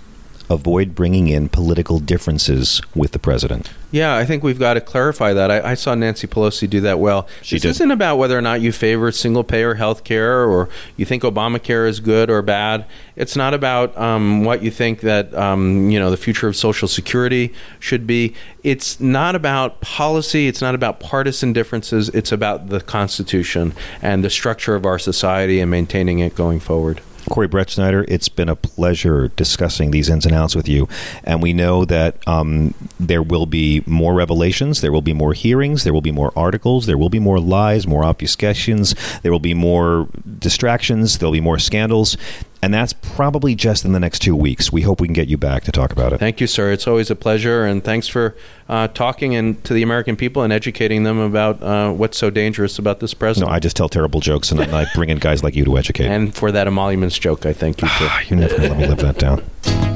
avoid bringing in political differences with the president? Yeah, I think we've got to clarify that. I, I saw Nancy Pelosi do that well. She this did. isn't about whether or not you favor single payer health care or you think Obamacare is good or bad. It's not about um, what you think that um, you know the future of Social Security should be. It's not about policy. It's not about partisan differences. It's about the Constitution and the structure of our society and maintaining it going forward. Corey Brettschneider, it's been a pleasure discussing these ins and outs with you. And we know that um, there will be more revelations, there will be more hearings, there will be more articles, there will be more lies, more obfuscations, there will be more distractions, there will be more scandals. And that's probably just in the next two weeks. We hope we can get you back to talk about it. Thank you, sir. It's always a pleasure, and thanks for uh, talking and to the American people and educating them about uh, what's so dangerous about this president. No, I just tell terrible jokes, and I bring in guys like you to educate. and for that emoluments joke, I thank you. For. You're never going to let me live that down.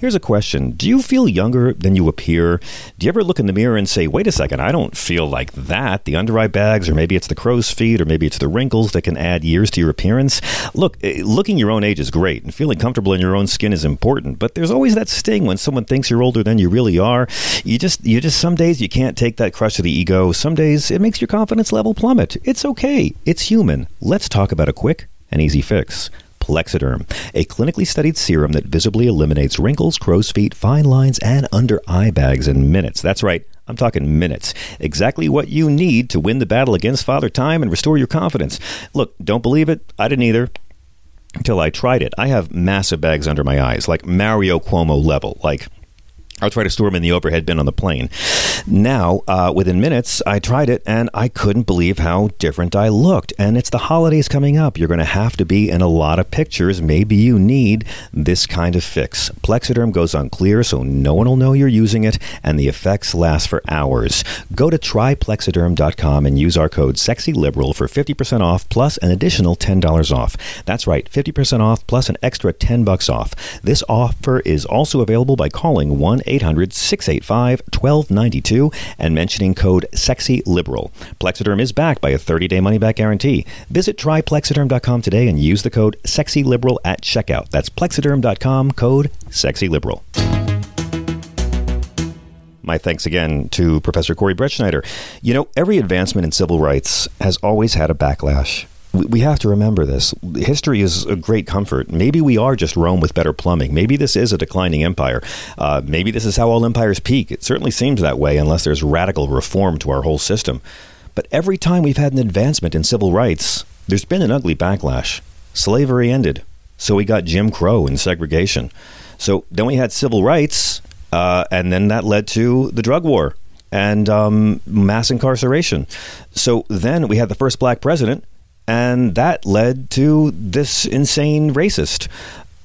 Here's a question Do you feel younger than you appear? Do you ever look in the mirror and say, wait a second, I don't feel like that? The under eye bags, or maybe it's the crow's feet, or maybe it's the wrinkles that can add years to your appearance? Look, eh, looking your own age is great, and feeling comfortable in your own skin is important, but there's always that sting when someone thinks you're older than you really are. You just, you just, some days you can't take that crush of the ego. Some days it makes your confidence level plummet. It's okay. It's human. Let's talk about a quick and easy fix. Plexiderm, a clinically studied serum that visibly eliminates wrinkles, crow's feet, fine lines, and under eye bags in minutes. That's right. I'm talking minutes. Exactly what you need to win the battle against Father Time and restore your confidence. Look, don't believe it? I didn't either until I tried it. I have massive bags under my eyes, like Mario Cuomo level. Like, I'll try to store them in the overhead bin on the plane. Now, uh, within minutes, I tried it and I couldn't believe how different I looked. And it's the holidays coming up. You're going to have to be in a lot of pictures. Maybe you need this kind of fix. Plexiderm goes on clear so no one will know you're using it, and the effects last for hours. Go to tryplexiderm.com and use our code SEXYLIBERAL for 50% off plus an additional $10 off. That's right, 50% off plus an extra 10 bucks off. This offer is also available by calling 1 800 685 1292 and mentioning code SEXYLIBERAL. Plexiderm is backed by a 30 day money back guarantee. Visit tryplexiderm.com today and use the code SEXYLIBERAL at checkout. That's plexiderm.com, code SEXYLIBERAL. My thanks again to Professor Corey Brettschneider. You know, every advancement in civil rights has always had a backlash. We have to remember this. History is a great comfort. Maybe we are just Rome with better plumbing. Maybe this is a declining empire. Uh, maybe this is how all empires peak. It certainly seems that way unless there's radical reform to our whole system. But every time we've had an advancement in civil rights, there's been an ugly backlash. Slavery ended. So we got Jim Crow and segregation. So then we had civil rights, uh, and then that led to the drug war and um, mass incarceration. So then we had the first black president, and that led to this insane racist.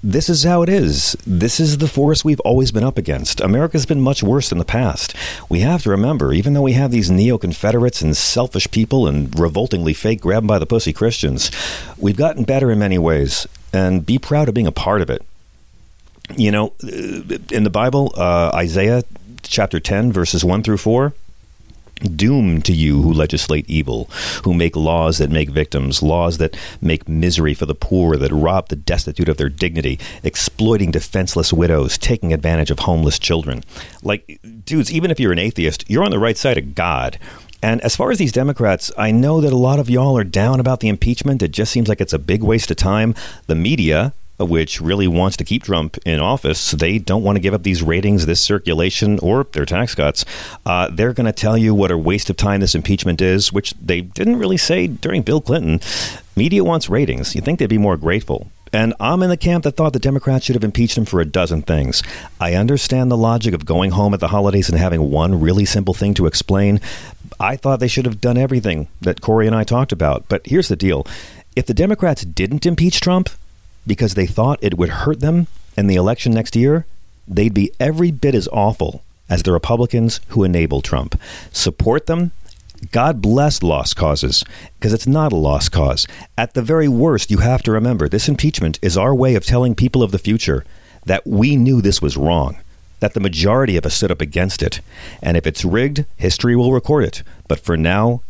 This is how it is. This is the force we've always been up against. America's been much worse in the past. We have to remember, even though we have these neo Confederates and selfish people and revoltingly fake grab by the pussy Christians, we've gotten better in many ways. And be proud of being a part of it. You know, in the Bible, uh, Isaiah chapter 10, verses 1 through 4. Doom to you who legislate evil, who make laws that make victims, laws that make misery for the poor, that rob the destitute of their dignity, exploiting defenseless widows, taking advantage of homeless children. Like, dudes, even if you're an atheist, you're on the right side of God. And as far as these Democrats, I know that a lot of y'all are down about the impeachment. It just seems like it's a big waste of time. The media, which really wants to keep Trump in office, they don't want to give up these ratings, this circulation, or their tax cuts. Uh, they're going to tell you what a waste of time this impeachment is, which they didn't really say during Bill Clinton. Media wants ratings. You think they'd be more grateful. And I'm in the camp that thought the Democrats should have impeached him for a dozen things. I understand the logic of going home at the holidays and having one really simple thing to explain. I thought they should have done everything that Corey and I talked about. But here's the deal if the Democrats didn't impeach Trump, because they thought it would hurt them in the election next year, they'd be every bit as awful as the Republicans who enable Trump. Support them. God bless lost causes, because it's not a lost cause. At the very worst, you have to remember this impeachment is our way of telling people of the future that we knew this was wrong, that the majority of us stood up against it. And if it's rigged, history will record it. But for now,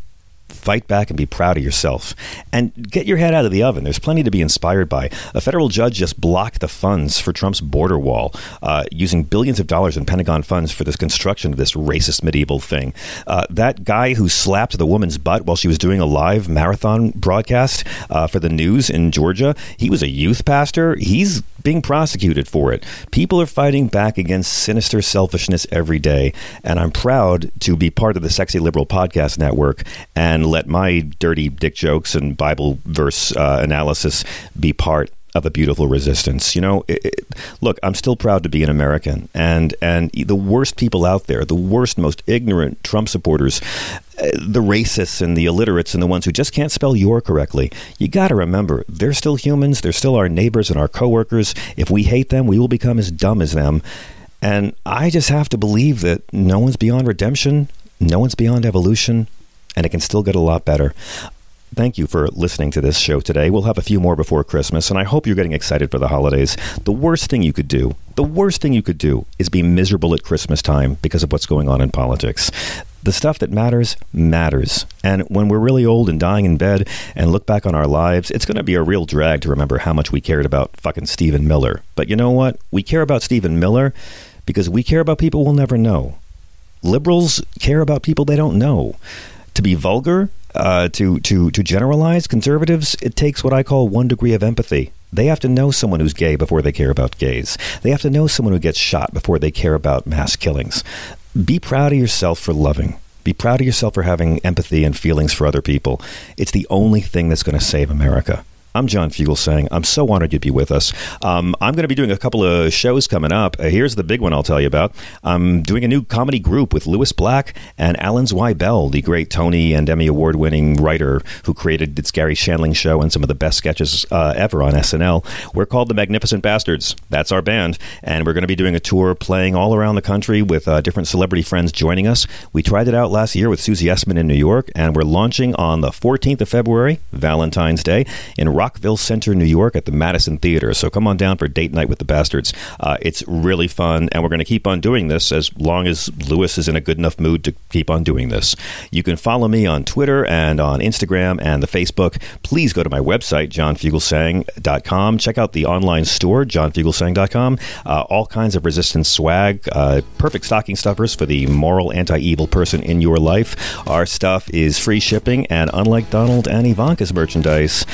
fight back and be proud of yourself. And get your head out of the oven. There's plenty to be inspired by. A federal judge just blocked the funds for Trump's border wall, uh, using billions of dollars in Pentagon funds for this construction of this racist medieval thing. Uh, that guy who slapped the woman's butt while she was doing a live marathon broadcast uh, for the news in Georgia, he was a youth pastor. He's being prosecuted for it. People are fighting back against sinister selfishness every day, and I'm proud to be part of the Sexy Liberal Podcast Network and let my dirty dick jokes and Bible verse uh, analysis be part of a beautiful resistance. You know, it, it, look, I'm still proud to be an American, and and the worst people out there, the worst, most ignorant Trump supporters, uh, the racists and the illiterates and the ones who just can't spell your correctly. You got to remember, they're still humans. They're still our neighbors and our coworkers. If we hate them, we will become as dumb as them. And I just have to believe that no one's beyond redemption, no one's beyond evolution, and it can still get a lot better. Thank you for listening to this show today. We'll have a few more before Christmas, and I hope you're getting excited for the holidays. The worst thing you could do, the worst thing you could do, is be miserable at Christmas time because of what's going on in politics. The stuff that matters, matters. And when we're really old and dying in bed and look back on our lives, it's going to be a real drag to remember how much we cared about fucking Stephen Miller. But you know what? We care about Stephen Miller because we care about people we'll never know. Liberals care about people they don't know. To be vulgar, uh, to to to generalize conservatives, it takes what I call one degree of empathy. They have to know someone who's gay before they care about gays. They have to know someone who gets shot before they care about mass killings. Be proud of yourself for loving. Be proud of yourself for having empathy and feelings for other people. It's the only thing that's going to save America. I'm John Fugelsang. I'm so honored you'd be with us. Um, I'm going to be doing a couple of shows coming up. Uh, here's the big one I'll tell you about. I'm doing a new comedy group with Lewis Black and Alan Zweibel, the great Tony and Emmy award winning writer who created It's Garry Shandling Show and some of the best sketches uh, ever on SNL. We're called the Magnificent Bastards. That's our band. And we're going to be doing a tour playing all around the country with uh, different celebrity friends joining us. We tried it out last year with Susie Essman in New York, and we're launching on the 14th of February, Valentine's Day, in Rockville Center, New York, at the Madison Theater. So come on down for date night with the Bastards. Uh, it's really fun, and we're going to keep on doing this as long as Lewis is in a good enough mood to keep on doing this. You can follow me on Twitter and on Instagram and the Facebook. Please go to my website, johnfugelsang.com. Check out the online store, johnfugelsang.com. Uh, all kinds of resistance swag, uh, perfect stocking stuffers for the moral anti-evil person in your life. Our stuff is free shipping, and unlike Donald and Ivanka's merchandise,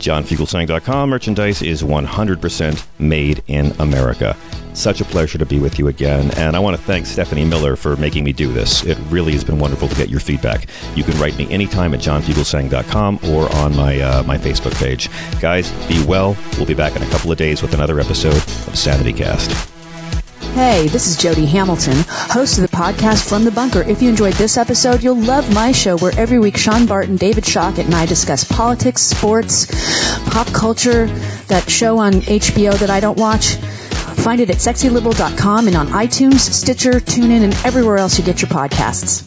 JohnFugelsang.com merchandise is 100% made in America. Such a pleasure to be with you again, and I want to thank Stephanie Miller for making me do this. It really has been wonderful to get your feedback. You can write me anytime at johnfugelsang.com or on my uh, my Facebook page. Guys, be well. We'll be back in a couple of days with another episode of Sanity Cast. Hey, this is Jody Hamilton, host of the podcast From the Bunker. If you enjoyed this episode, you'll love my show where every week Sean Barton, David Shockett, and I discuss politics, sports, pop culture, that show on HBO that I don't watch. Find it at sexyliberal.com and on iTunes, Stitcher, TuneIn, and everywhere else you get your podcasts.